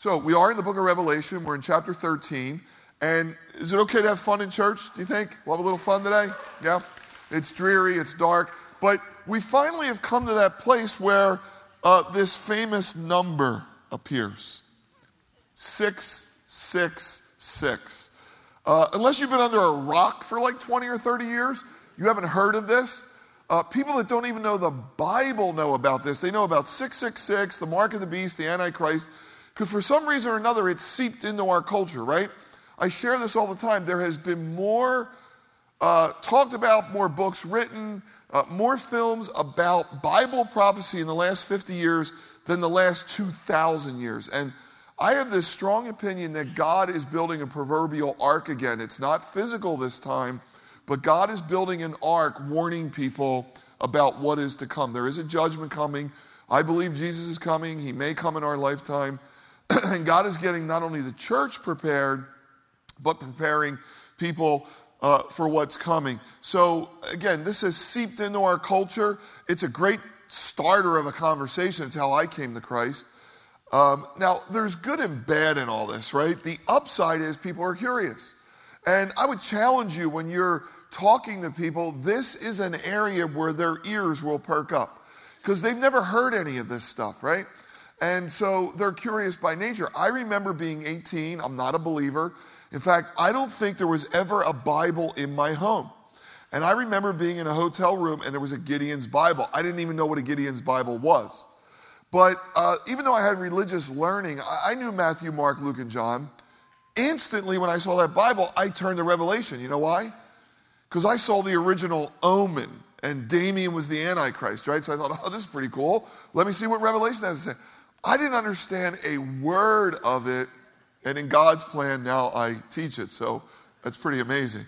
So we are in the book of Revelation. We're in chapter 13. And is it okay to have fun in church, do you think? We'll have a little fun today? Yeah? It's dreary, it's dark. But we finally have come to that place where uh, this famous number appears 666. Uh, unless you've been under a rock for like 20 or 30 years, you haven't heard of this. Uh, people that don't even know the Bible know about this. They know about 666, the mark of the beast, the Antichrist, because for some reason or another, it's seeped into our culture, right? I share this all the time. There has been more uh, talked about, more books written, uh, more films about Bible prophecy in the last 50 years than the last 2,000 years. And I have this strong opinion that God is building a proverbial ark again. It's not physical this time, but God is building an ark warning people about what is to come. There is a judgment coming. I believe Jesus is coming. He may come in our lifetime. and God is getting not only the church prepared, but preparing people uh, for what's coming. So, again, this has seeped into our culture. It's a great starter of a conversation. It's how I came to Christ. Um, now, there's good and bad in all this, right? The upside is people are curious. And I would challenge you when you're talking to people, this is an area where their ears will perk up because they've never heard any of this stuff, right? And so they're curious by nature. I remember being 18, I'm not a believer. In fact, I don't think there was ever a Bible in my home. And I remember being in a hotel room and there was a Gideon's Bible. I didn't even know what a Gideon's Bible was. But uh, even though I had religious learning, I, I knew Matthew, Mark, Luke, and John. Instantly, when I saw that Bible, I turned to Revelation. You know why? Because I saw the original omen, and Damien was the Antichrist, right? So I thought, oh, this is pretty cool. Let me see what Revelation has to say. I didn't understand a word of it and in God's plan, now I teach it. So that's pretty amazing.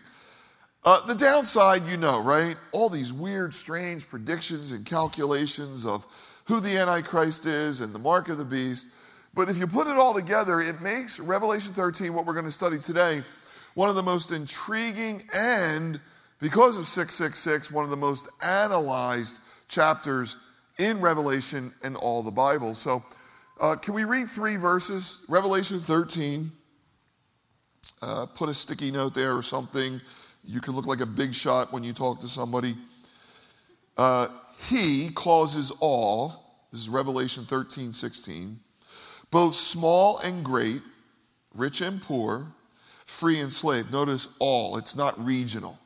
Uh, the downside, you know, right? All these weird, strange predictions and calculations of who the Antichrist is and the mark of the beast. But if you put it all together, it makes Revelation 13, what we're going to study today, one of the most intriguing and, because of 666, one of the most analyzed chapters in Revelation and all the Bible. So uh, can we read three verses? Revelation 13. Uh, put a sticky note there or something. You can look like a big shot when you talk to somebody. Uh, he causes all, this is Revelation 13, 16, both small and great, rich and poor, free and slave. Notice all, it's not regional.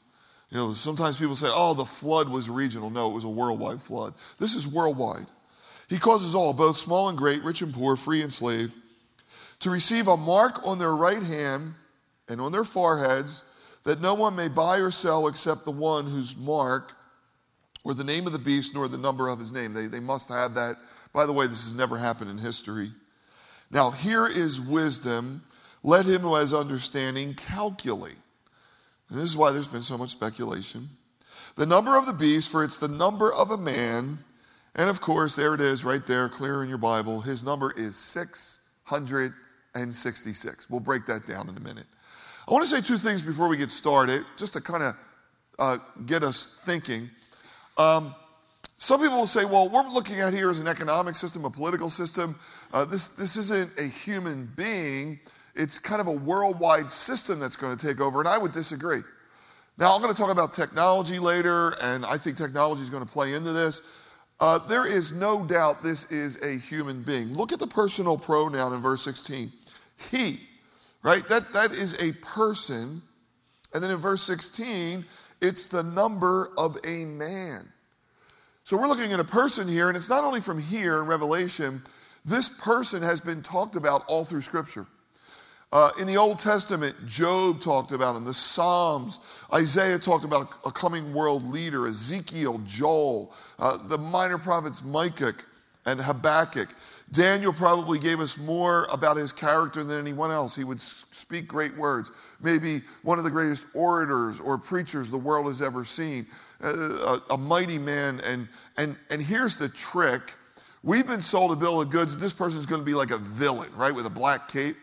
You know, sometimes people say, oh, the flood was regional. No, it was a worldwide flood. This is worldwide. He causes all, both small and great, rich and poor, free and slave, to receive a mark on their right hand and on their foreheads, that no one may buy or sell except the one whose mark or the name of the beast nor the number of his name. They, they must have that. By the way, this has never happened in history. Now, here is wisdom. Let him who has understanding calculate. And this is why there's been so much speculation. The number of the beast, for it's the number of a man and of course, there it is right there, clear in your Bible. His number is 666. We'll break that down in a minute. I want to say two things before we get started, just to kind of uh, get us thinking. Um, some people will say, well, we're looking at here as an economic system, a political system. Uh, this, this isn't a human being, it's kind of a worldwide system that's going to take over, and I would disagree. Now, I'm going to talk about technology later, and I think technology is going to play into this. Uh, there is no doubt this is a human being. Look at the personal pronoun in verse 16. He, right? That, that is a person. And then in verse 16, it's the number of a man. So we're looking at a person here, and it's not only from here in Revelation, this person has been talked about all through Scripture. Uh, in the Old Testament, Job talked about him. The Psalms, Isaiah talked about a coming world leader, Ezekiel, Joel, uh, the minor prophets Micah and Habakkuk. Daniel probably gave us more about his character than anyone else. He would speak great words. Maybe one of the greatest orators or preachers the world has ever seen. Uh, a, a mighty man. And, and, and here's the trick we've been sold a bill of goods this person is going to be like a villain, right, with a black cape.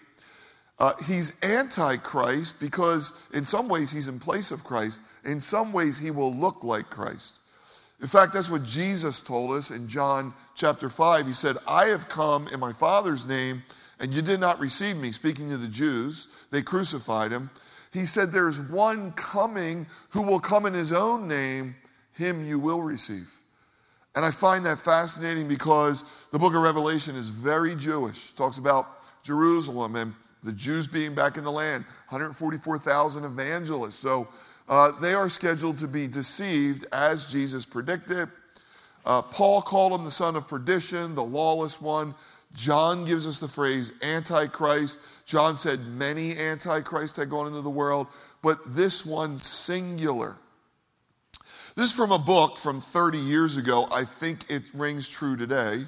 Uh, he's anti-Christ because in some ways he's in place of Christ. In some ways he will look like Christ. In fact, that's what Jesus told us in John chapter 5. He said, I have come in my Father's name and you did not receive me, speaking to the Jews, they crucified him. He said, There's one coming who will come in his own name, him you will receive. And I find that fascinating because the book of Revelation is very Jewish. It talks about Jerusalem and the Jews being back in the land, 144,000 evangelists. So uh, they are scheduled to be deceived as Jesus predicted. Uh, Paul called him the son of perdition, the lawless one. John gives us the phrase antichrist. John said many antichrists had gone into the world, but this one singular. This is from a book from 30 years ago. I think it rings true today,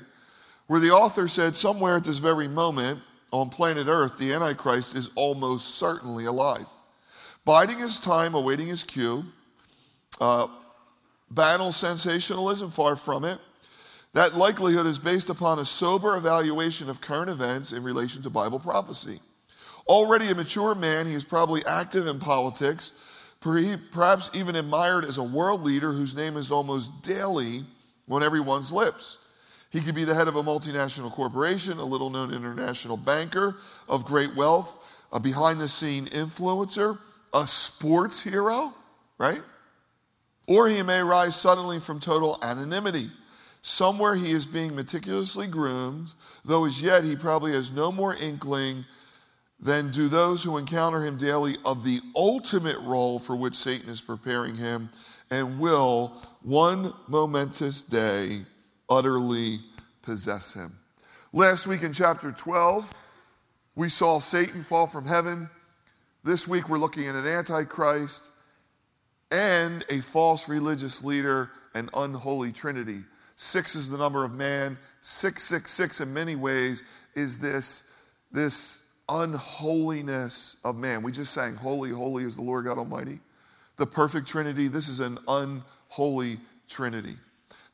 where the author said somewhere at this very moment on planet Earth, the Antichrist is almost certainly alive. Biding his time, awaiting his cue. Uh, banal sensationalism, far from it. That likelihood is based upon a sober evaluation of current events in relation to Bible prophecy. Already a mature man, he is probably active in politics, perhaps even admired as a world leader whose name is almost daily on everyone's lips. He could be the head of a multinational corporation, a little known international banker of great wealth, a behind the scene influencer, a sports hero, right? Or he may rise suddenly from total anonymity. Somewhere he is being meticulously groomed, though as yet he probably has no more inkling than do those who encounter him daily of the ultimate role for which Satan is preparing him and will one momentous day utterly possess him. Last week in chapter 12, we saw Satan fall from heaven. This week we're looking at an antichrist and a false religious leader, and unholy trinity. Six is the number of man. 666 in many ways is this, this unholiness of man. We just sang, Holy, holy is the Lord God Almighty. The perfect Trinity. This is an unholy Trinity.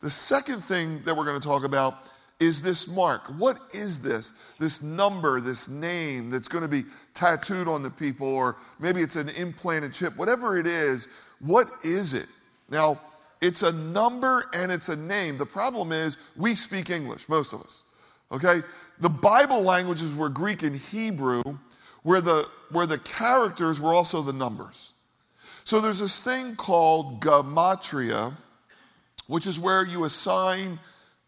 The second thing that we're going to talk about is this mark. What is this? This number, this name that's going to be tattooed on the people, or maybe it's an implanted chip, whatever it is, what is it? Now, it's a number and it's a name. The problem is we speak English, most of us. Okay? The Bible languages were Greek and Hebrew, where the, where the characters were also the numbers. So there's this thing called gematria, which is where you assign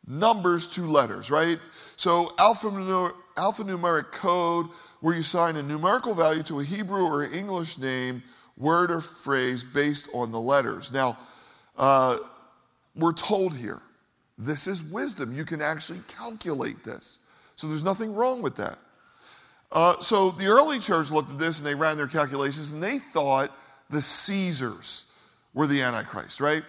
numbers to letters, right? So alphanumeric, code, where you assign a numerical value to a Hebrew or English name word or phrase based on the letters. Now, uh, we're told here this is wisdom. You can actually calculate this. So there's nothing wrong with that. Uh, so the early church looked at this and they ran their calculations and they thought the Caesars were the Antichrist, right?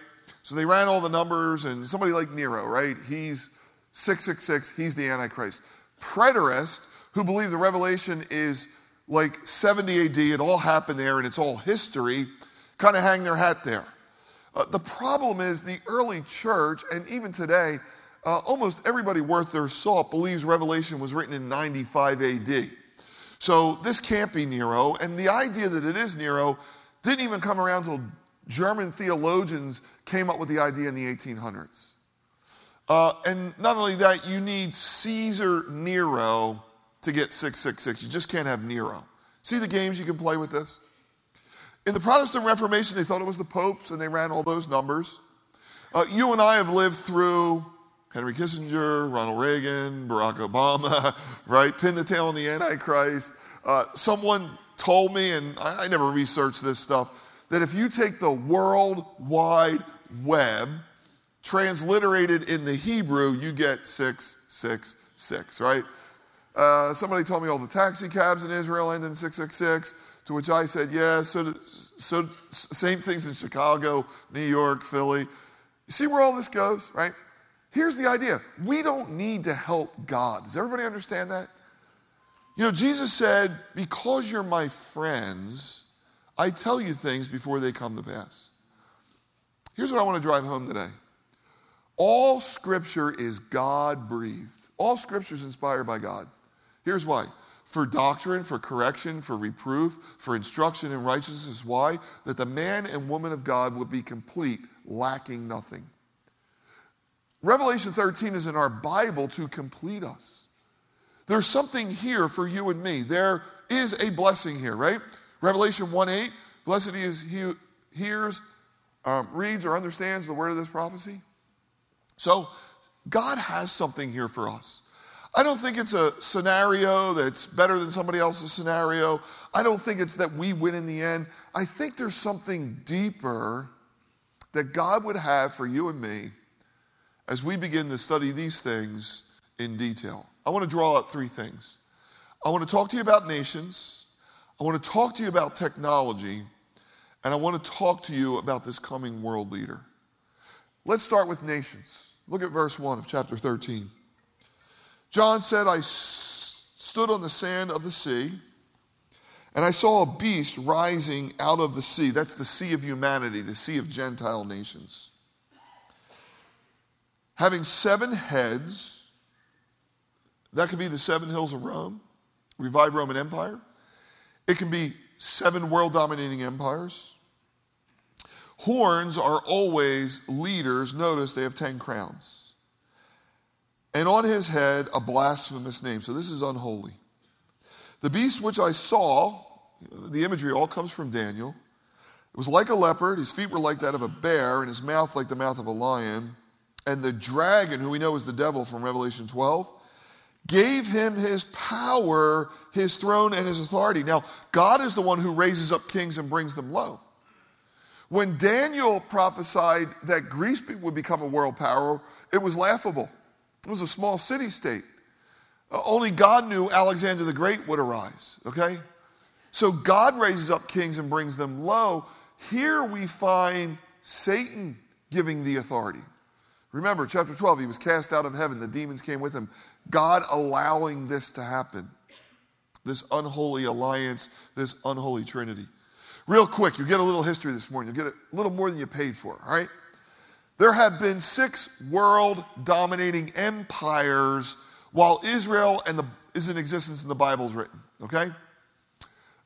So they ran all the numbers and somebody like Nero, right? He's 666, he's the Antichrist. Preterists, who believe the revelation is like 70 AD, it all happened there and it's all history, kind of hang their hat there. Uh, the problem is the early church, and even today, uh, almost everybody worth their salt believes Revelation was written in 95 AD. So this can't be Nero, and the idea that it is Nero didn't even come around until German theologians came up with the idea in the 1800s. Uh, and not only that, you need Caesar Nero to get 666. You just can't have Nero. See the games you can play with this? In the Protestant Reformation, they thought it was the popes and they ran all those numbers. Uh, you and I have lived through Henry Kissinger, Ronald Reagan, Barack Obama, right? Pin the tail on the Antichrist. Uh, someone told me, and I, I never researched this stuff, that if you take the World Wide Web, transliterated in the Hebrew, you get 666, right? Uh, somebody told me all the taxi cabs in Israel end in 666, to which I said, yeah, so, so same things in Chicago, New York, Philly. You see where all this goes, right? Here's the idea we don't need to help God. Does everybody understand that? You know, Jesus said, Because you're my friends, I tell you things before they come to pass. Here's what I want to drive home today all scripture is God breathed, all scripture is inspired by God. Here's why for doctrine, for correction, for reproof, for instruction in righteousness. Why? That the man and woman of God would be complete, lacking nothing. Revelation 13 is in our Bible to complete us. There's something here for you and me. There is a blessing here, right? Revelation 1 8, blessed is he who hears, um, reads, or understands the word of this prophecy. So, God has something here for us. I don't think it's a scenario that's better than somebody else's scenario. I don't think it's that we win in the end. I think there's something deeper that God would have for you and me as we begin to study these things in detail. I want to draw out three things. I want to talk to you about nations, I want to talk to you about technology, and I want to talk to you about this coming world leader. Let's start with nations. Look at verse 1 of chapter 13. John said, I s- stood on the sand of the sea, and I saw a beast rising out of the sea. That's the sea of humanity, the sea of Gentile nations. Having seven heads, that could be the seven hills of Rome, revived Roman Empire. It can be seven world dominating empires. Horns are always leaders. Notice they have 10 crowns. And on his head, a blasphemous name. So this is unholy. The beast which I saw, the imagery all comes from Daniel. It was like a leopard. His feet were like that of a bear, and his mouth like the mouth of a lion. And the dragon, who we know is the devil from Revelation 12, gave him his power, his throne, and his authority. Now, God is the one who raises up kings and brings them low. When Daniel prophesied that Greece would become a world power, it was laughable. It was a small city state. Uh, only God knew Alexander the Great would arise, okay? So God raises up kings and brings them low. Here we find Satan giving the authority. Remember, chapter 12, he was cast out of heaven, the demons came with him. God allowing this to happen, this unholy alliance, this unholy trinity. Real quick, you get a little history this morning. You get a little more than you paid for, all right? There have been six world dominating empires while Israel and the, is in existence and the Bible's written, okay?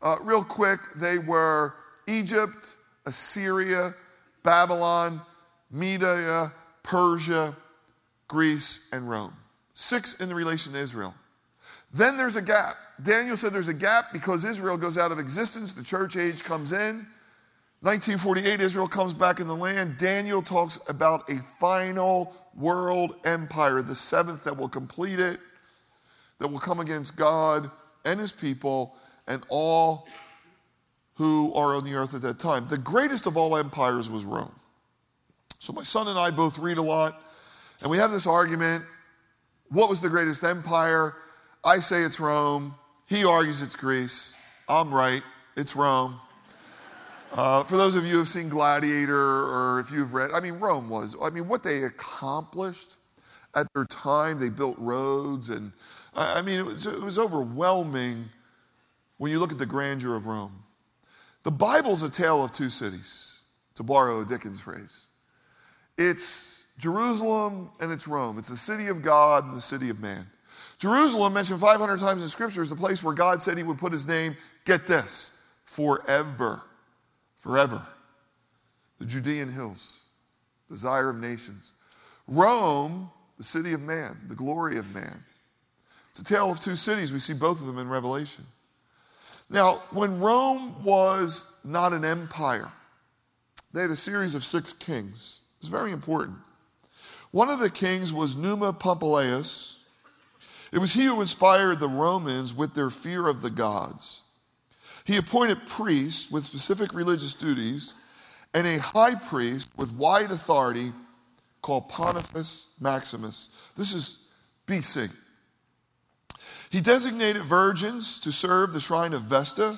Uh, real quick, they were Egypt, Assyria, Babylon, Media, Persia, Greece, and Rome. Six in relation to Israel. Then there's a gap. Daniel said there's a gap because Israel goes out of existence, the church age comes in. 1948, Israel comes back in the land. Daniel talks about a final world empire, the seventh that will complete it, that will come against God and his people and all who are on the earth at that time. The greatest of all empires was Rome. So my son and I both read a lot, and we have this argument what was the greatest empire? I say it's Rome. He argues it's Greece. I'm right. It's Rome. Uh, for those of you who have seen Gladiator or if you've read, I mean, Rome was, I mean, what they accomplished at their time, they built roads, and I mean, it was, it was overwhelming when you look at the grandeur of Rome. The Bible's a tale of two cities, to borrow a Dickens phrase. It's Jerusalem and it's Rome. It's the city of God and the city of man. Jerusalem, mentioned 500 times in Scripture, is the place where God said he would put his name, get this, forever. Forever. The Judean hills, desire of nations. Rome, the city of man, the glory of man. It's a tale of two cities. We see both of them in Revelation. Now, when Rome was not an empire, they had a series of six kings. It's very important. One of the kings was Numa Pompilius. It was he who inspired the Romans with their fear of the gods. He appointed priests with specific religious duties and a high priest with wide authority called Pontifex Maximus. This is BC. He designated virgins to serve the shrine of Vesta,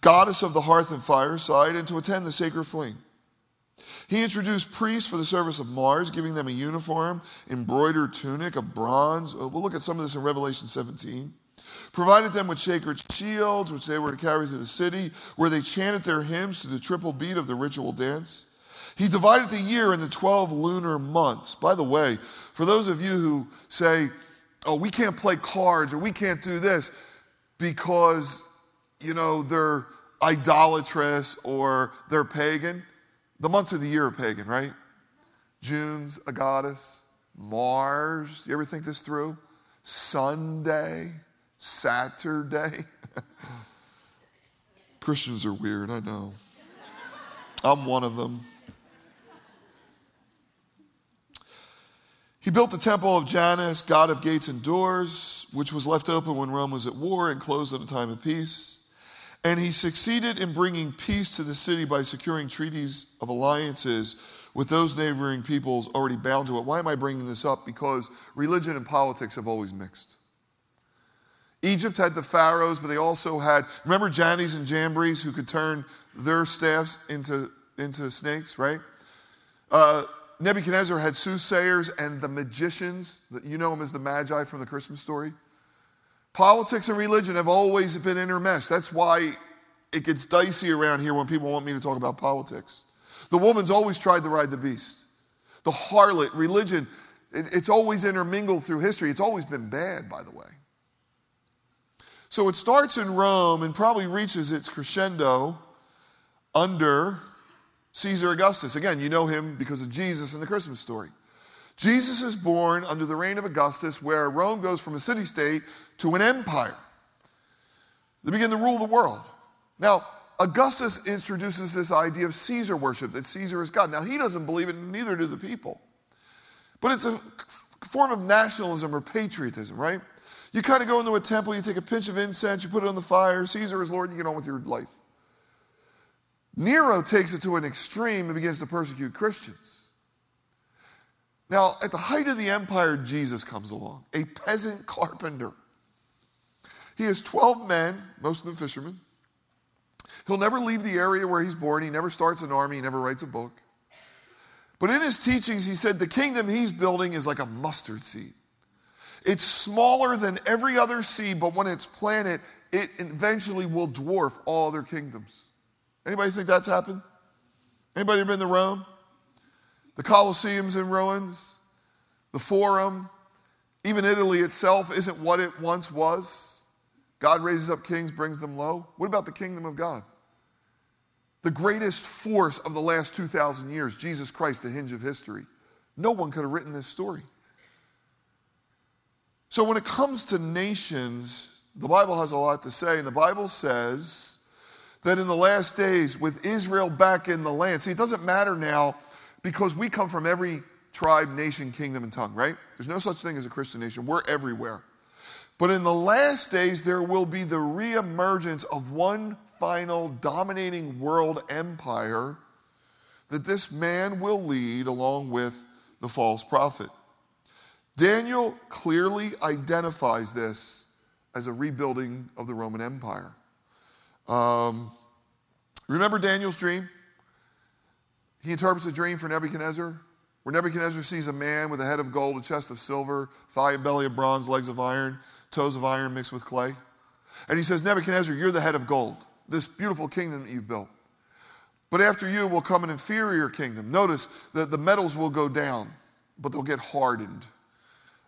goddess of the hearth and fireside, and to attend the sacred flame. He introduced priests for the service of Mars, giving them a uniform, embroidered tunic of bronze. Uh, we'll look at some of this in Revelation 17. Provided them with sacred shields, which they were to carry through the city, where they chanted their hymns to the triple beat of the ritual dance. He divided the year into 12 lunar months. By the way, for those of you who say, oh, we can't play cards or we can't do this because, you know, they're idolatrous or they're pagan, the months of the year are pagan, right? June's a goddess. Mars, you ever think this through? Sunday, Saturday. Christians are weird, I know. I'm one of them. He built the temple of Janus, god of gates and doors, which was left open when Rome was at war and closed at a time of peace. And he succeeded in bringing peace to the city by securing treaties of alliances with those neighboring peoples already bound to it. Why am I bringing this up? Because religion and politics have always mixed. Egypt had the pharaohs, but they also had, remember Jannes and Jambres who could turn their staffs into, into snakes, right? Uh, Nebuchadnezzar had soothsayers and the magicians. You know them as the Magi from the Christmas story. Politics and religion have always been intermeshed. That's why it gets dicey around here when people want me to talk about politics. The woman's always tried to ride the beast. The harlot, religion, it's always intermingled through history. It's always been bad, by the way. So it starts in Rome and probably reaches its crescendo under Caesar Augustus. Again, you know him because of Jesus and the Christmas story. Jesus is born under the reign of Augustus, where Rome goes from a city state to an empire. They begin to rule the world. Now, Augustus introduces this idea of Caesar worship, that Caesar is God. Now, he doesn't believe it, neither do the people. But it's a form of nationalism or patriotism, right? You kind of go into a temple, you take a pinch of incense, you put it on the fire, Caesar is Lord, you get on with your life. Nero takes it to an extreme and begins to persecute Christians. Now, at the height of the empire, Jesus comes along, a peasant carpenter. He has 12 men, most of them fishermen. He'll never leave the area where he's born. He never starts an army. He never writes a book. But in his teachings, he said the kingdom he's building is like a mustard seed. It's smaller than every other seed, but when it's planted, it eventually will dwarf all other kingdoms. Anybody think that's happened? Anybody been to Rome? The Colosseum's in ruins. The Forum, even Italy itself isn't what it once was. God raises up kings, brings them low. What about the kingdom of God? The greatest force of the last 2,000 years, Jesus Christ, the hinge of history. No one could have written this story. So, when it comes to nations, the Bible has a lot to say, and the Bible says that in the last days, with Israel back in the land, see, it doesn't matter now because we come from every tribe, nation, kingdom, and tongue, right? There's no such thing as a Christian nation. We're everywhere. But in the last days, there will be the reemergence of one final dominating world empire that this man will lead along with the false prophet. Daniel clearly identifies this as a rebuilding of the Roman Empire. Um, remember Daniel's dream? He interprets a dream for Nebuchadnezzar, where Nebuchadnezzar sees a man with a head of gold, a chest of silver, thigh and belly of bronze, legs of iron, toes of iron mixed with clay. And he says, Nebuchadnezzar, you're the head of gold this beautiful kingdom that you've built. But after you will come an inferior kingdom. Notice that the metals will go down, but they'll get hardened.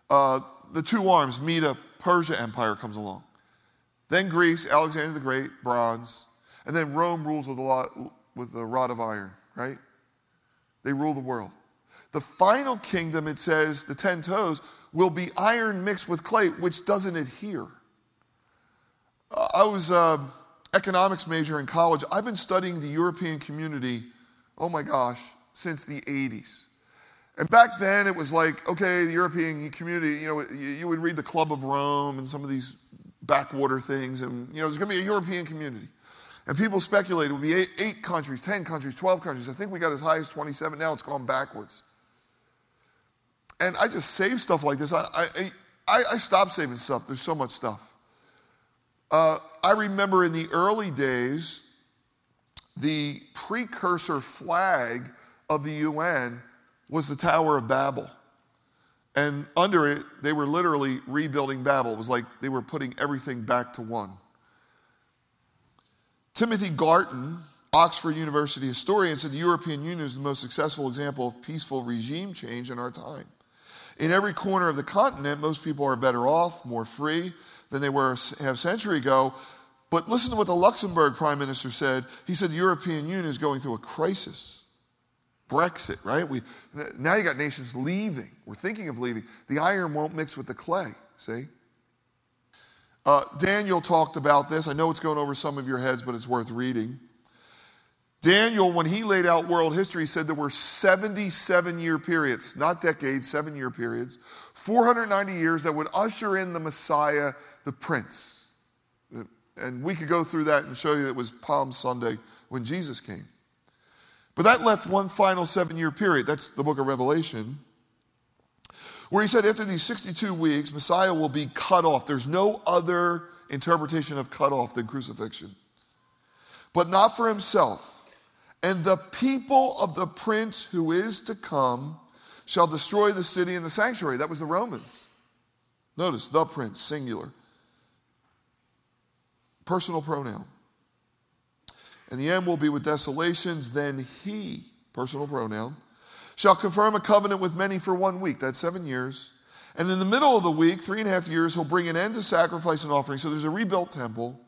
Uh, the two arms, Medo Persia Empire comes along. Then Greece, Alexander the Great, bronze. And then Rome rules with a, lot, with a rod of iron, right? They rule the world. The final kingdom, it says, the ten toes, will be iron mixed with clay, which doesn't adhere. I was. Uh, economics major in college, I've been studying the European community, oh my gosh, since the 80s. And back then it was like, okay, the European community, you know, you would read the Club of Rome and some of these backwater things, and, you know, there's going to be a European community. And people speculated it would be eight, eight, countries, 10 countries, 12 countries. I think we got as high as 27. Now it's gone backwards. And I just save stuff like this. I, I, I stopped saving stuff. There's so much stuff. Uh, I remember in the early days, the precursor flag of the UN was the Tower of Babel. And under it, they were literally rebuilding Babel. It was like they were putting everything back to one. Timothy Garton, Oxford University historian, said the European Union is the most successful example of peaceful regime change in our time. In every corner of the continent, most people are better off, more free, than they were a half century ago. But listen to what the Luxembourg prime minister said. He said the European Union is going through a crisis. Brexit, right? We, now you got nations leaving. We're thinking of leaving. The iron won't mix with the clay, see? Uh, Daniel talked about this. I know it's going over some of your heads, but it's worth reading. Daniel, when he laid out world history, said there were 77 year periods, not decades, seven year periods, 490 years that would usher in the Messiah, the Prince. And we could go through that and show you that it was Palm Sunday when Jesus came. But that left one final seven year period. That's the book of Revelation, where he said after these 62 weeks, Messiah will be cut off. There's no other interpretation of cut off than crucifixion. But not for himself and the people of the prince who is to come shall destroy the city and the sanctuary. That was the Romans. Notice, the prince, singular. Personal pronoun. And the end will be with desolations. Then he, personal pronoun, shall confirm a covenant with many for one week. That's seven years. And in the middle of the week, three and a half years, he'll bring an end to sacrifice and offering. So there's a rebuilt temple.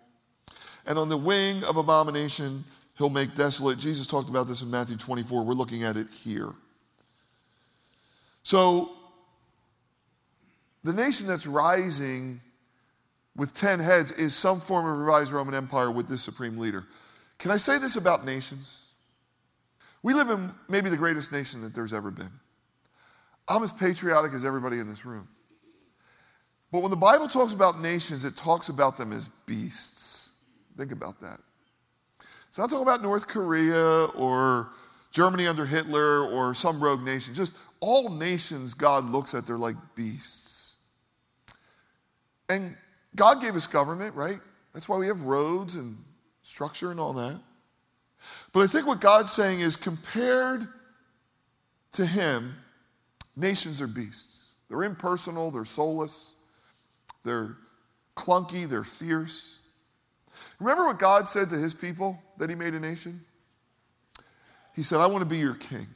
And on the wing of abomination, he'll make desolate. Jesus talked about this in Matthew 24. We're looking at it here. So, the nation that's rising with 10 heads is some form of revised Roman Empire with this supreme leader. Can I say this about nations? We live in maybe the greatest nation that there's ever been. I'm as patriotic as everybody in this room. But when the Bible talks about nations, it talks about them as beasts. Think about that. It's not talking about North Korea or Germany under Hitler or some rogue nation. Just all nations God looks at, they're like beasts. And God gave us government, right? That's why we have roads and structure and all that. But I think what God's saying is compared to Him, nations are beasts. They're impersonal, they're soulless, they're clunky, they're fierce. Remember what God said to his people that he made a nation? He said, I want to be your king.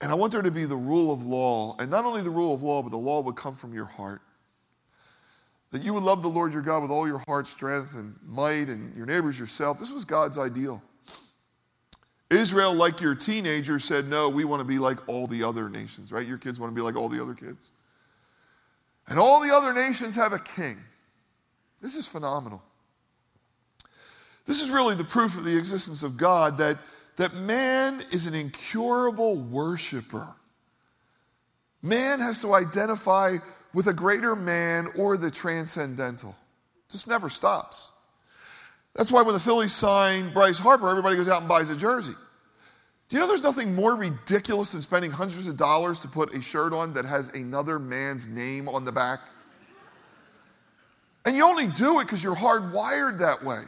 And I want there to be the rule of law. And not only the rule of law, but the law would come from your heart. That you would love the Lord your God with all your heart, strength, and might, and your neighbors yourself. This was God's ideal. Israel, like your teenager, said, No, we want to be like all the other nations, right? Your kids want to be like all the other kids. And all the other nations have a king. This is phenomenal. This is really the proof of the existence of God that, that man is an incurable worshiper. Man has to identify with a greater man or the transcendental. This never stops. That's why when the Phillies sign Bryce Harper, everybody goes out and buys a jersey. Do you know there's nothing more ridiculous than spending hundreds of dollars to put a shirt on that has another man's name on the back? And you only do it because you're hardwired that way.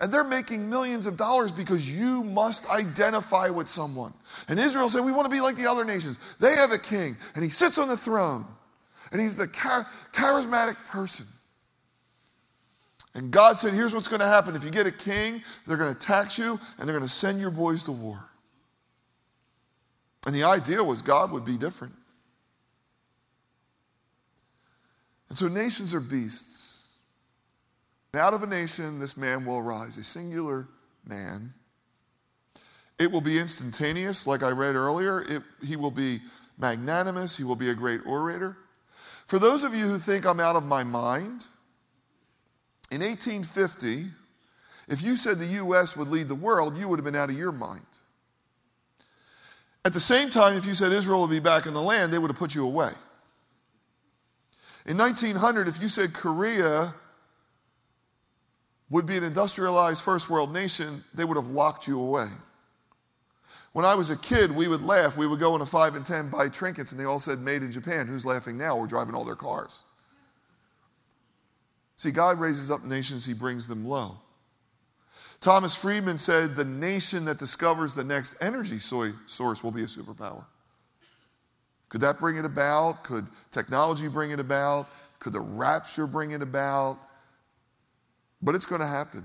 And they're making millions of dollars because you must identify with someone. And Israel said, We want to be like the other nations. They have a king, and he sits on the throne, and he's the char- charismatic person. And God said, Here's what's going to happen. If you get a king, they're going to tax you, and they're going to send your boys to war. And the idea was God would be different. And so nations are beasts. And out of a nation, this man will arise, a singular man. It will be instantaneous, like I read earlier. It, he will be magnanimous. He will be a great orator. For those of you who think I'm out of my mind, in 1850, if you said the U.S. would lead the world, you would have been out of your mind. At the same time, if you said Israel would be back in the land, they would have put you away. In 1900, if you said Korea would be an industrialized first world nation, they would have locked you away. When I was a kid, we would laugh. We would go in a 5 and 10 buy trinkets, and they all said made in Japan. Who's laughing now? We're driving all their cars. See, God raises up nations, He brings them low. Thomas Friedman said the nation that discovers the next energy source will be a superpower. Could that bring it about? Could technology bring it about? Could the rapture bring it about? But it's going to happen.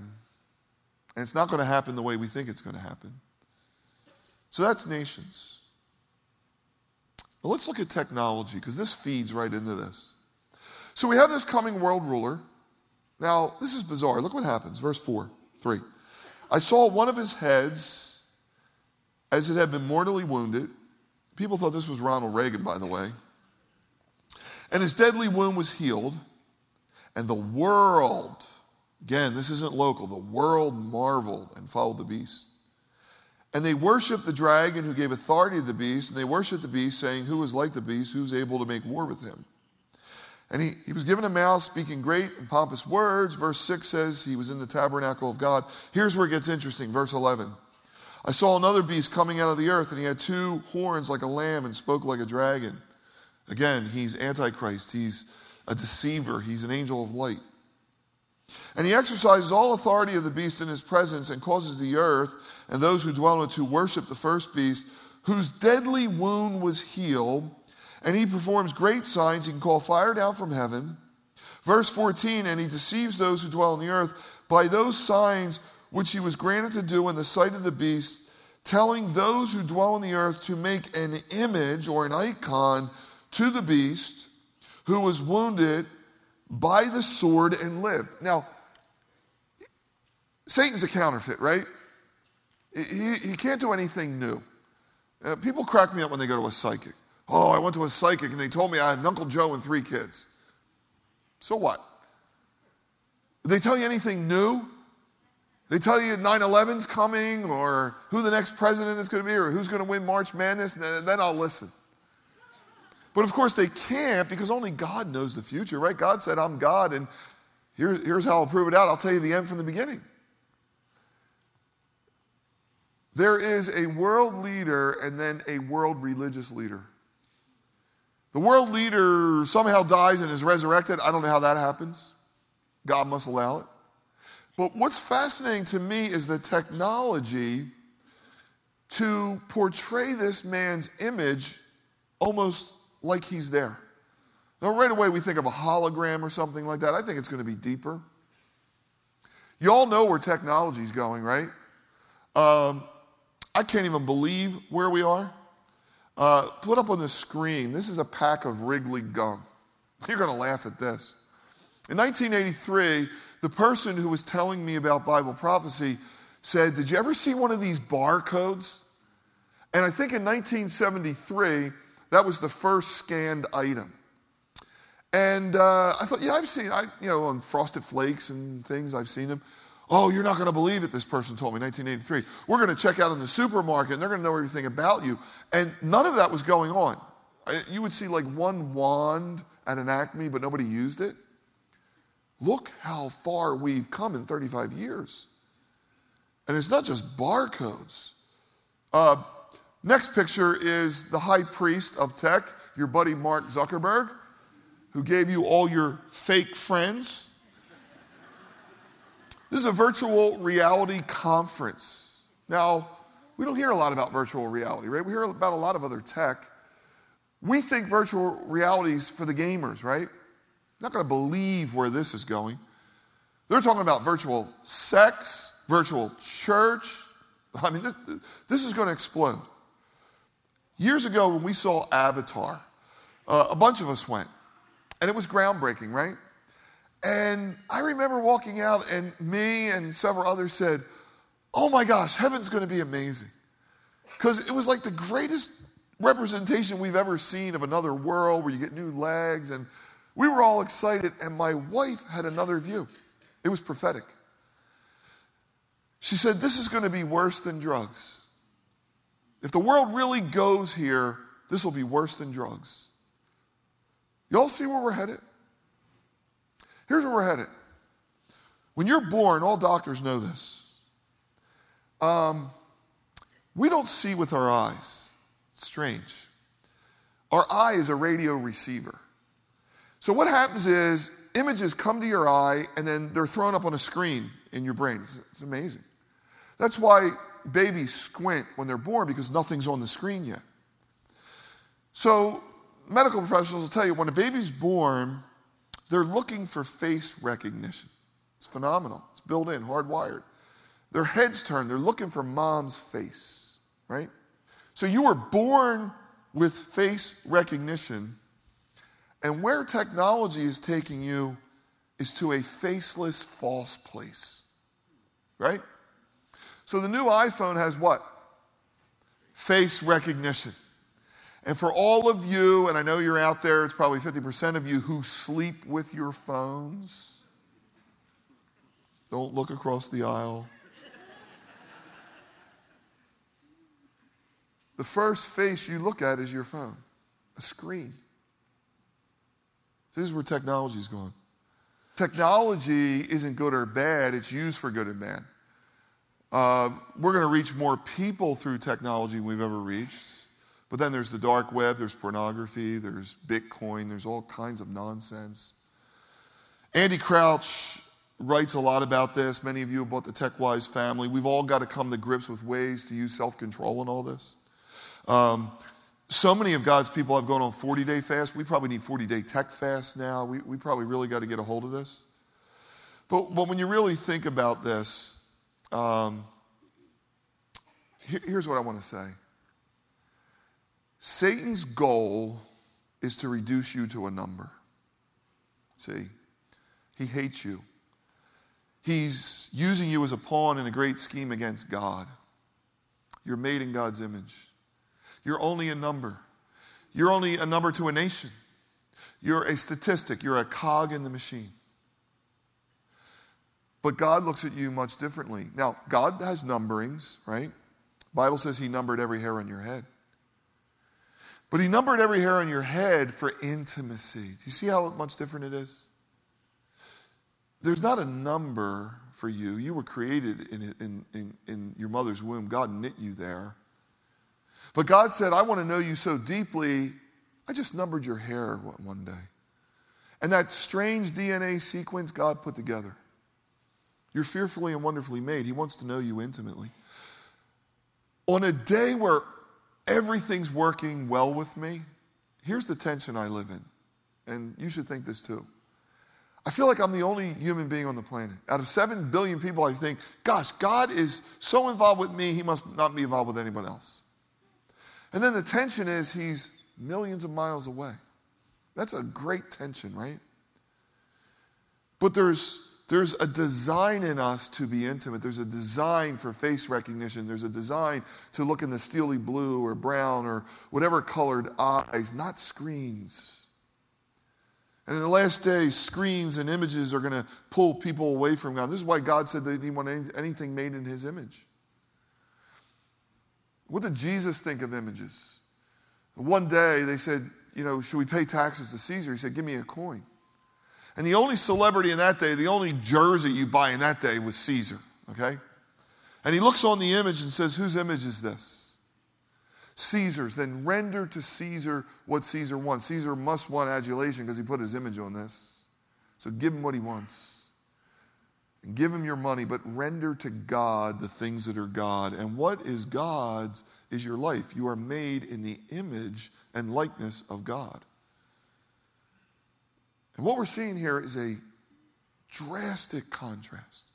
And it's not going to happen the way we think it's going to happen. So that's nations. But let's look at technology because this feeds right into this. So we have this coming world ruler. Now, this is bizarre. Look what happens. Verse 4, 3. I saw one of his heads as it had been mortally wounded. People thought this was Ronald Reagan, by the way. And his deadly wound was healed And the world, again, this isn't local, the world marveled and followed the beast. And they worshiped the dragon who gave authority to the beast, and they worshiped the beast, saying, Who is like the beast? Who's able to make war with him? And he, he was given a mouth speaking great and pompous words. Verse 6 says he was in the tabernacle of God. Here's where it gets interesting. Verse 11. I saw another beast coming out of the earth, and he had two horns like a lamb and spoke like a dragon. Again, he's Antichrist. He's a deceiver. He's an angel of light. And he exercises all authority of the beast in his presence and causes the earth and those who dwell in it to worship the first beast, whose deadly wound was healed. And he performs great signs. He can call fire down from heaven. Verse 14, and he deceives those who dwell on the earth by those signs which he was granted to do in the sight of the beast, telling those who dwell on the earth to make an image or an icon to the beast who was wounded by the sword and lived. Now, Satan's a counterfeit, right? He, he can't do anything new. Uh, people crack me up when they go to a psychic. Oh, I went to a psychic and they told me I had an Uncle Joe and three kids. So what? They tell you anything new? They tell you 9 11's coming or who the next president is going to be or who's going to win March Madness, then I'll listen. But of course, they can't because only God knows the future, right? God said, I'm God, and here, here's how I'll prove it out. I'll tell you the end from the beginning. There is a world leader and then a world religious leader. The world leader somehow dies and is resurrected. I don't know how that happens. God must allow it. But what's fascinating to me is the technology to portray this man's image almost like he's there. Now, right away, we think of a hologram or something like that. I think it's going to be deeper. You all know where technology is going, right? Um, I can't even believe where we are. Uh, put up on the screen, this is a pack of Wrigley gum. You're going to laugh at this. In 1983, the person who was telling me about Bible prophecy said, Did you ever see one of these barcodes? And I think in 1973, that was the first scanned item. And uh, I thought, yeah, I've seen, I, you know, on Frosted Flakes and things, I've seen them. Oh, you're not going to believe it, this person told me, 1983. We're going to check out in the supermarket and they're going to know everything about you. And none of that was going on. You would see like one wand at an Acme, but nobody used it. Look how far we've come in 35 years. And it's not just barcodes. Uh, Next picture is the high priest of tech, your buddy Mark Zuckerberg, who gave you all your fake friends. This is a virtual reality conference. Now, we don't hear a lot about virtual reality, right? We hear about a lot of other tech. We think virtual reality is for the gamers, right? Not going to believe where this is going. They're talking about virtual sex, virtual church. I mean, this, this is going to explode. Years ago, when we saw Avatar, uh, a bunch of us went, and it was groundbreaking, right? And I remember walking out, and me and several others said, Oh my gosh, heaven's to be amazing. Because it was like the greatest representation we've ever seen of another world where you get new legs. And we were all excited, and my wife had another view. It was prophetic. She said, This is to be worse than drugs. If the world really goes here, this will be worse than drugs. Y'all see where we're headed? Here's where we're headed. When you're born, all doctors know this. Um, we don't see with our eyes. It's strange. Our eye is a radio receiver. So, what happens is images come to your eye and then they're thrown up on a screen in your brain. It's, it's amazing. That's why babies squint when they're born because nothing's on the screen yet. So, medical professionals will tell you when a baby's born, they're looking for face recognition. It's phenomenal, it's built in, hardwired. Their heads turn, they're looking for mom's face, right? So, you were born with face recognition, and where technology is taking you is to a faceless, false place, right? So the new iPhone has what? Face recognition. And for all of you, and I know you're out there, it's probably 50% of you who sleep with your phones. Don't look across the aisle. the first face you look at is your phone, a screen. This is where technology is going. Technology isn't good or bad, it's used for good and bad. Uh, we're going to reach more people through technology than we've ever reached. But then there's the dark web, there's pornography, there's Bitcoin, there's all kinds of nonsense. Andy Crouch writes a lot about this. Many of you have bought the TechWise family. We've all got to come to grips with ways to use self control in all this. Um, so many of God's people have gone on 40 day fast. We probably need 40 day tech fast now. We, we probably really got to get a hold of this. But, but when you really think about this, um, here's what I want to say Satan's goal is to reduce you to a number. See, he hates you. He's using you as a pawn in a great scheme against God. You're made in God's image. You're only a number. You're only a number to a nation. You're a statistic. You're a cog in the machine. But God looks at you much differently. Now, God has numberings, right? Bible says he numbered every hair on your head. But he numbered every hair on your head for intimacy. Do you see how much different it is? There's not a number for you. You were created in, in, in, in your mother's womb. God knit you there. But God said, I want to know you so deeply, I just numbered your hair one day. And that strange DNA sequence God put together. You're fearfully and wonderfully made. He wants to know you intimately. On a day where everything's working well with me, here's the tension I live in. And you should think this too. I feel like I'm the only human being on the planet. Out of 7 billion people, I think, gosh, God is so involved with me, he must not be involved with anyone else. And then the tension is he's millions of miles away. That's a great tension, right? But there's, there's a design in us to be intimate. There's a design for face recognition. There's a design to look in the steely blue or brown or whatever colored eyes, not screens. And in the last days, screens and images are going to pull people away from God. This is why God said that he didn't want anything made in his image. What did Jesus think of images? One day they said, you know, should we pay taxes to Caesar? He said, give me a coin. And the only celebrity in that day, the only jersey you buy in that day was Caesar, okay? And he looks on the image and says, whose image is this? Caesar's. Then render to Caesar what Caesar wants. Caesar must want adulation because he put his image on this. So give him what he wants and give him your money, but render to God the things that are God. And what is God's is your life. You are made in the image and likeness of God. And what we're seeing here is a drastic contrast.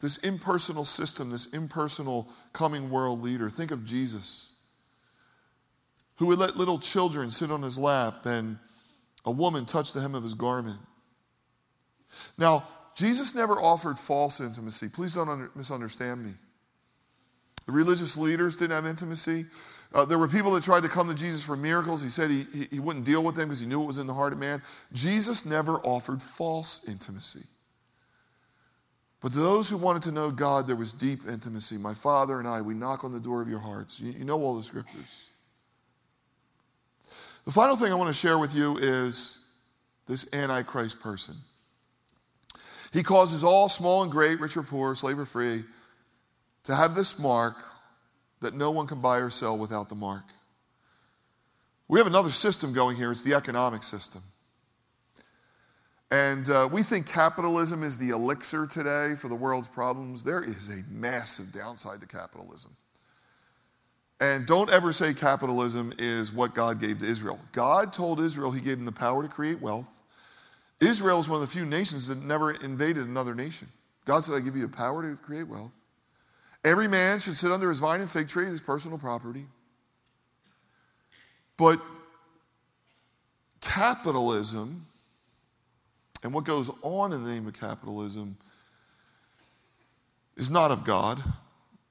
This impersonal system, this impersonal coming world leader. Think of Jesus, who would let little children sit on his lap and a woman touch the hem of his garment. Now, Jesus never offered false intimacy. Please don't under, misunderstand me. The religious leaders didn't have intimacy. Uh, there were people that tried to come to Jesus for miracles. He said he, he, wouldn't deal with them because he knew what was in the heart of man. Jesus never offered false intimacy. But to those who wanted to know God, there was deep intimacy. My Father and I, we knock on the door of your hearts. You, you know all the scriptures. The final thing I want to share with you is this Antichrist person. He causes all, small and great, rich or poor, slave or free, to have this mark that no one can buy or sell without the mark. We have another system going here, it's the economic system. And uh, we think capitalism is the elixir today for the world's problems. There is a massive downside to capitalism. And don't ever say capitalism is what God gave to Israel. God told Israel he gave them the power to create wealth, Israel is one of the few nations that never invaded another nation. God said, I give you a power to create wealth. Every man should sit under his vine and fig tree, his personal property. But capitalism and what goes on in the name of capitalism is not of God.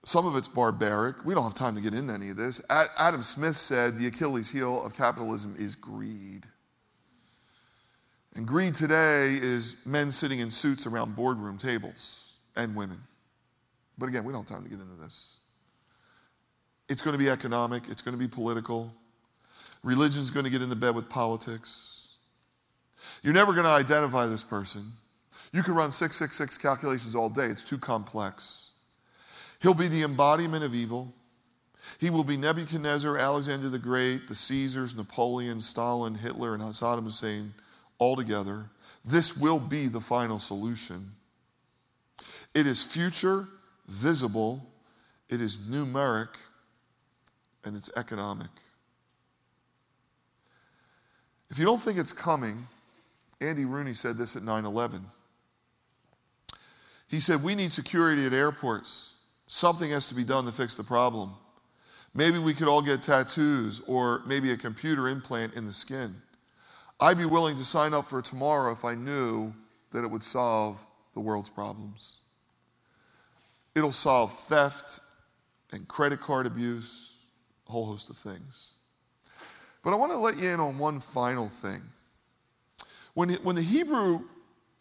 Some of it's barbaric. We don't have time to get into any of this. Adam Smith said the Achilles heel of capitalism is greed. And greed today is men sitting in suits around boardroom tables and women. But again, we don't have time to get into this. It's going to be economic, it's going to be political. Religion's going to get into bed with politics. You're never going to identify this person. You can run 666 calculations all day, it's too complex. He'll be the embodiment of evil. He will be Nebuchadnezzar, Alexander the Great, the Caesars, Napoleon, Stalin, Hitler, and Saddam Hussein all together. This will be the final solution. It is future, visible, it is numeric, and it's economic. If you don't think it's coming, Andy Rooney said this at 9 11. He said, We need security at airports. Something has to be done to fix the problem. Maybe we could all get tattoos or maybe a computer implant in the skin. I'd be willing to sign up for tomorrow if I knew that it would solve the world's problems. It'll solve theft and credit card abuse, a whole host of things. But I want to let you in on one final thing. When, when the Hebrew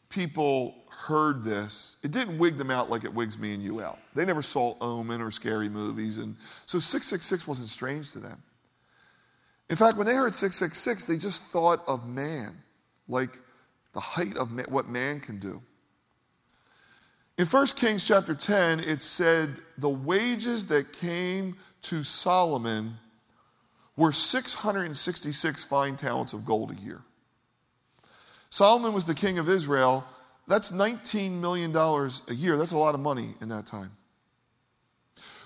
people heard this, it didn't wig them out like it wigs me and you out. They never saw Omen or scary movies, and so 666 wasn't strange to them. In fact, when they heard 666, they just thought of man, like the height of man, what man can do. In 1 Kings chapter 10, it said the wages that came to Solomon were 666 fine talents of gold a year. Solomon was the king of Israel. That's $19 million a year. That's a lot of money in that time.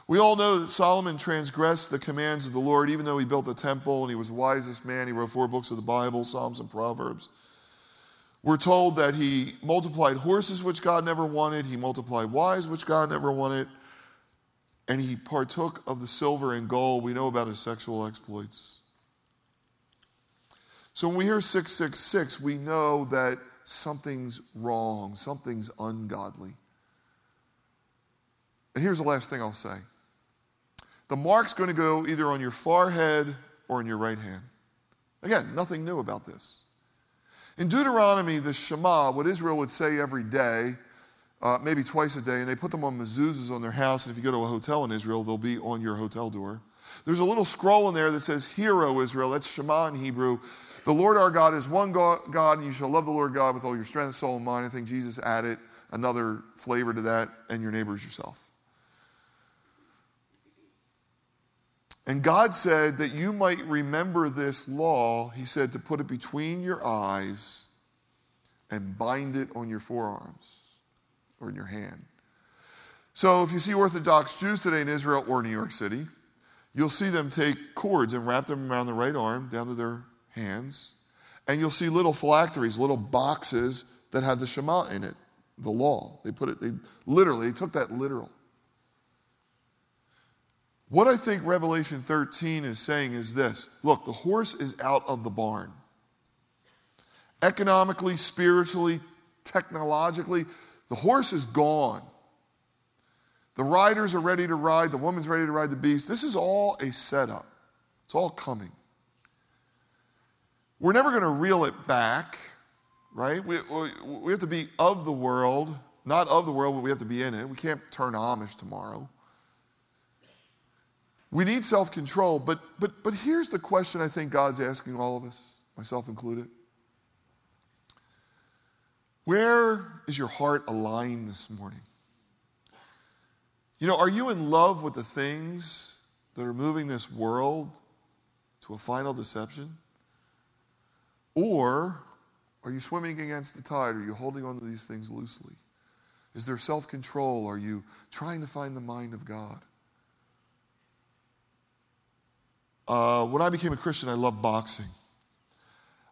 We all know that Solomon transgressed the commands of the Lord, even though he built the temple and he was the wisest man. He wrote four books of the Bible, Psalms and Proverbs. We're told that he multiplied horses, which God never wanted. He multiplied wives, which God never wanted and he partook of the silver and gold. We know about his sexual exploits. So when we hear 666, we know that something's wrong, something's ungodly. And here's the last thing I'll say the mark's going to go either on your forehead or in your right hand. Again, nothing new about this. In Deuteronomy, the Shema, what Israel would say every day, uh, maybe twice a day, and they put them on mezuzahs on their house. And if you go to a hotel in Israel, they'll be on your hotel door. There's a little scroll in there that says, Hear, O Israel. That's Shema in Hebrew. The Lord our God is one God, and you shall love the Lord God with all your strength, soul, and mind. I think Jesus added another flavor to that, and your neighbors yourself. And God said that you might remember this law, He said, to put it between your eyes and bind it on your forearms or in your hand. So if you see Orthodox Jews today in Israel or New York City, you'll see them take cords and wrap them around the right arm down to their hands. And you'll see little phylacteries, little boxes that have the Shema in it, the law. They put it, they literally, they took that literal. What I think Revelation 13 is saying is this look, the horse is out of the barn. Economically, spiritually, technologically, the horse is gone. The riders are ready to ride. The woman's ready to ride the beast. This is all a setup. It's all coming. We're never going to reel it back, right? We, we, we have to be of the world, not of the world, but we have to be in it. We can't turn Amish tomorrow. We need self control, but, but, but here's the question I think God's asking all of us, myself included. Where is your heart aligned this morning? You know, are you in love with the things that are moving this world to a final deception? Or are you swimming against the tide? Are you holding on to these things loosely? Is there self control? Are you trying to find the mind of God? Uh, when I became a Christian, I loved boxing.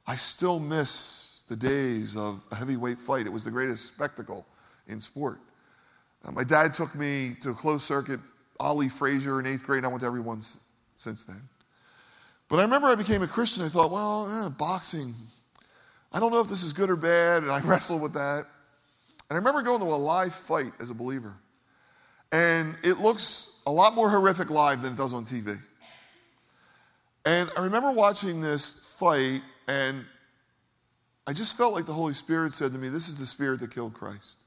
I still miss the days of a heavyweight fight. It was the greatest spectacle in sport. Uh, my dad took me to a closed circuit, Ali Frazier in eighth grade, and I went to every one since then. But I remember I became a Christian. I thought, well, eh, boxing, I don't know if this is good or bad, and I wrestled with that. And I remember going to a live fight as a believer. And it looks a lot more horrific live than it does on TV. And I remember watching this fight, and I just felt like the Holy Spirit said to me, This is the spirit that killed Christ.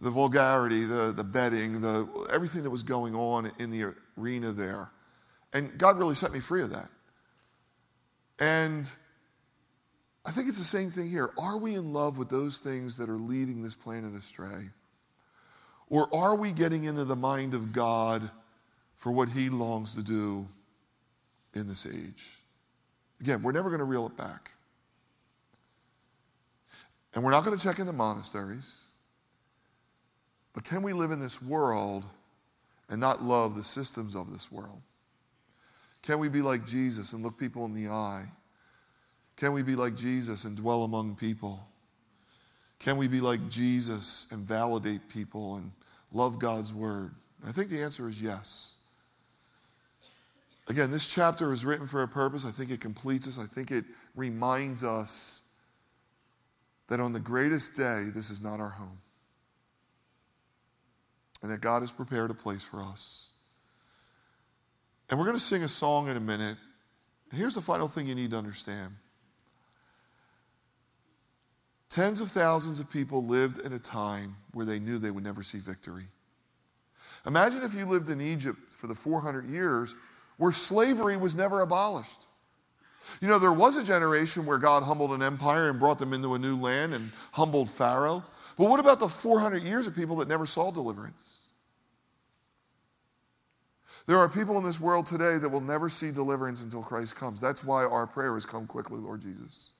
The vulgarity, the, the betting, the, everything that was going on in the arena there. And God really set me free of that. And I think it's the same thing here. Are we in love with those things that are leading this planet astray? Or are we getting into the mind of God for what He longs to do in this age? Again, we're never going to reel it back. And we're not going to check into monasteries. But can we live in this world and not love the systems of this world? Can we be like Jesus and look people in the eye? Can we be like Jesus and dwell among people? Can we be like Jesus and validate people and love God's word? I think the answer is yes. Again, this chapter is written for a purpose. I think it completes us. I think it reminds us that on the greatest day, this is not our home. And that God has prepared a place for us. And we're going to sing a song in a minute. Here's the final thing you need to understand tens of thousands of people lived in a time where they knew they would never see victory. Imagine if you lived in Egypt for the 400 years where slavery was never abolished. You know, there was a generation where God humbled an empire and brought them into a new land and humbled Pharaoh. But what about the 400 years of people that never saw deliverance? There are people in this world today that will never see deliverance until Christ comes. That's why our prayer is come quickly, Lord Jesus.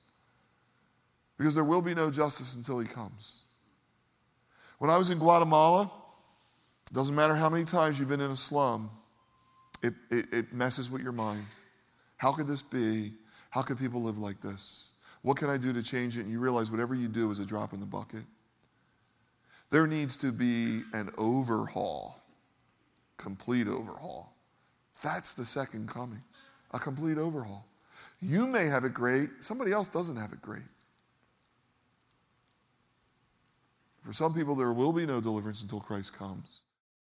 Because there will be no justice until he comes. When I was in Guatemala, it doesn't matter how many times you've been in a slum, it, it, it messes with your mind. How could this be? How could people live like this? What can I do to change it? And you realize whatever you do is a drop in the bucket. There needs to be an overhaul complete overhaul. That's the second coming, a complete overhaul. You may have it great, somebody else doesn't have it great. For some people, there will be no deliverance until Christ comes.